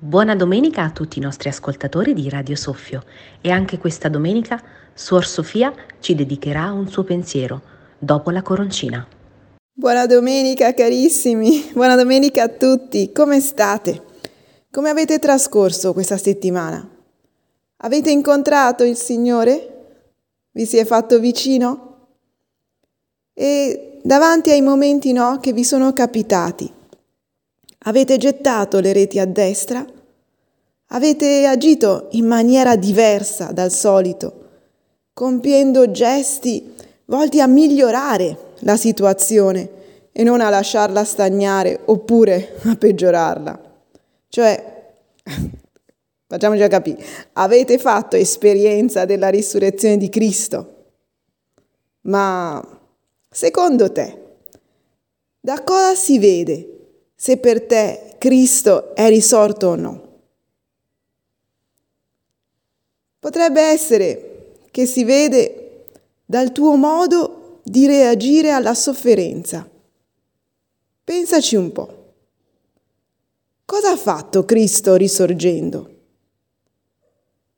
Buona domenica a tutti i nostri ascoltatori di Radio Soffio e anche questa domenica Suor Sofia ci dedicherà un suo pensiero dopo la coroncina. Buona domenica carissimi, buona domenica a tutti, come state? Come avete trascorso questa settimana? Avete incontrato il Signore? Vi si è fatto vicino? E davanti ai momenti no che vi sono capitati, Avete gettato le reti a destra? Avete agito in maniera diversa dal solito, compiendo gesti volti a migliorare la situazione e non a lasciarla stagnare oppure a peggiorarla. Cioè, facciamoci capire, avete fatto esperienza della risurrezione di Cristo, ma secondo te, da cosa si vede se per te Cristo è risorto o no. Potrebbe essere che si vede dal tuo modo di reagire alla sofferenza. Pensaci un po'. Cosa ha fatto Cristo risorgendo?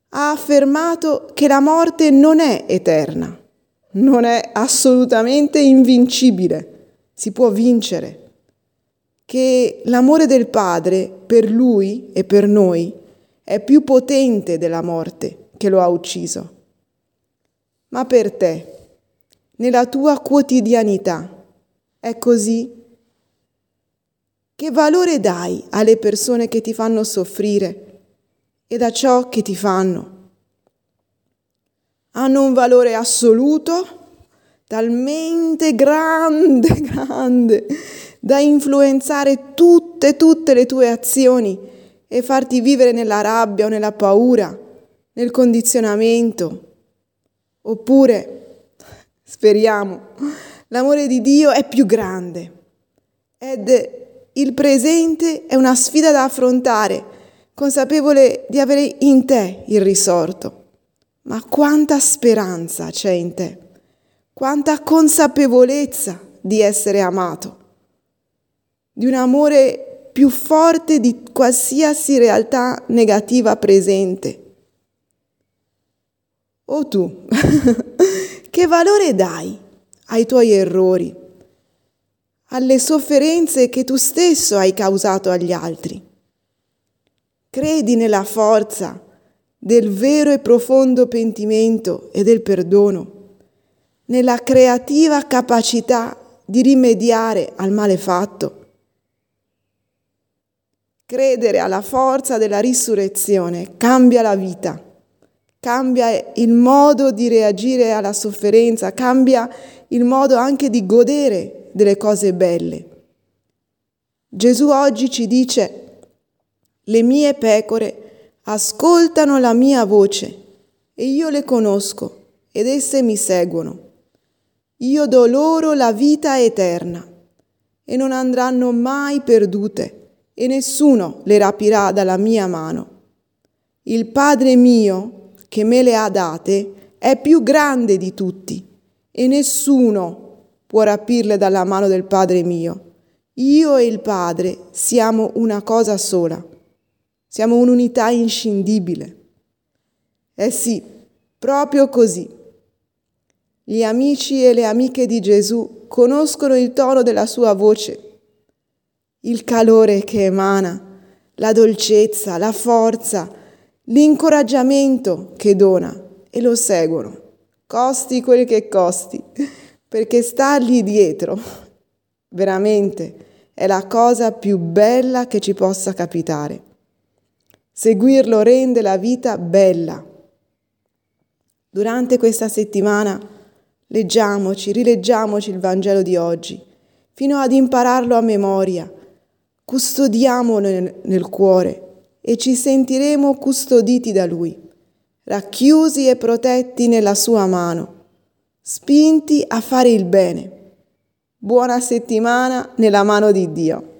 Ha affermato che la morte non è eterna, non è assolutamente invincibile, si può vincere che l'amore del Padre per lui e per noi è più potente della morte che lo ha ucciso. Ma per te, nella tua quotidianità, è così? Che valore dai alle persone che ti fanno soffrire e a ciò che ti fanno? Hanno un valore assoluto, talmente grande, grande, da influenzare tutte, tutte le tue azioni e farti vivere nella rabbia o nella paura, nel condizionamento. Oppure, speriamo, l'amore di Dio è più grande ed il presente è una sfida da affrontare, consapevole di avere in te il risorto. Ma quanta speranza c'è in te, quanta consapevolezza di essere amato di un amore più forte di qualsiasi realtà negativa presente. O tu, che valore dai ai tuoi errori, alle sofferenze che tu stesso hai causato agli altri? Credi nella forza del vero e profondo pentimento e del perdono, nella creativa capacità di rimediare al male fatto Credere alla forza della risurrezione cambia la vita, cambia il modo di reagire alla sofferenza, cambia il modo anche di godere delle cose belle. Gesù oggi ci dice, le mie pecore ascoltano la mia voce e io le conosco ed esse mi seguono. Io do loro la vita eterna e non andranno mai perdute e nessuno le rapirà dalla mia mano. Il Padre mio, che me le ha date, è più grande di tutti e nessuno può rapirle dalla mano del Padre mio. Io e il Padre siamo una cosa sola, siamo un'unità inscindibile. Eh sì, proprio così. Gli amici e le amiche di Gesù conoscono il tono della sua voce il calore che emana, la dolcezza, la forza, l'incoraggiamento che dona e lo seguono, costi quel che costi, perché stargli dietro veramente è la cosa più bella che ci possa capitare. Seguirlo rende la vita bella. Durante questa settimana leggiamoci, rileggiamoci il Vangelo di oggi, fino ad impararlo a memoria custodiamolo nel, cuore e ci sentiremo custoditi da Lui, racchiusi e protetti nella Sua mano, spinti a fare il bene. Buona settimana nella mano di Dio.